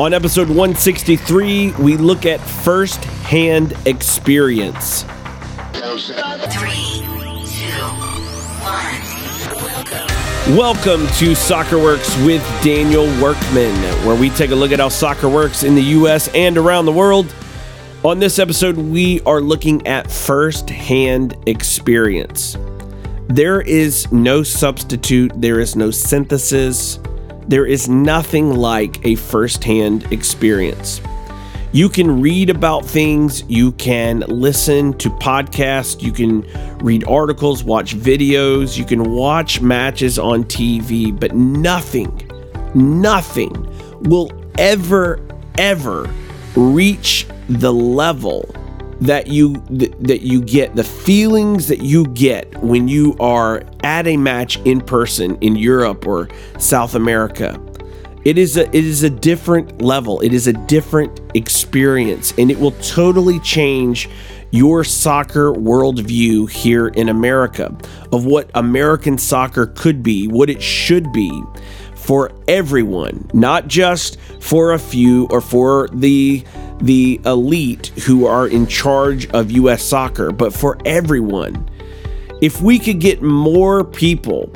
On episode 163, we look at first hand experience. Welcome to Soccer Works with Daniel Workman, where we take a look at how soccer works in the US and around the world. On this episode, we are looking at first hand experience. There is no substitute, there is no synthesis, there is nothing like a first hand experience. You can read about things, you can listen to podcasts, you can read articles, watch videos, you can watch matches on TV, but nothing, nothing will ever, ever reach the level that you that you get the feelings that you get when you are at a match in person in Europe or South America it is a it is a different level. It is a different experience, and it will totally change your soccer worldview here in America of what American soccer could be, what it should be for everyone, not just for a few or for the the elite who are in charge of US soccer, but for everyone. If we could get more people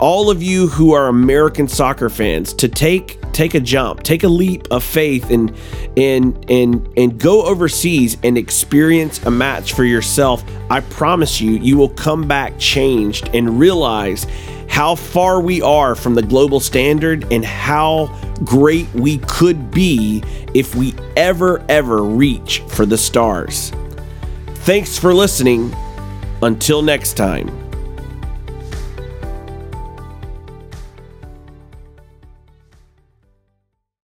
all of you who are American soccer fans to take take a jump, take a leap of faith and and and and go overseas and experience a match for yourself. I promise you you will come back changed and realize how far we are from the global standard and how great we could be if we ever ever reach for the stars. Thanks for listening. Until next time.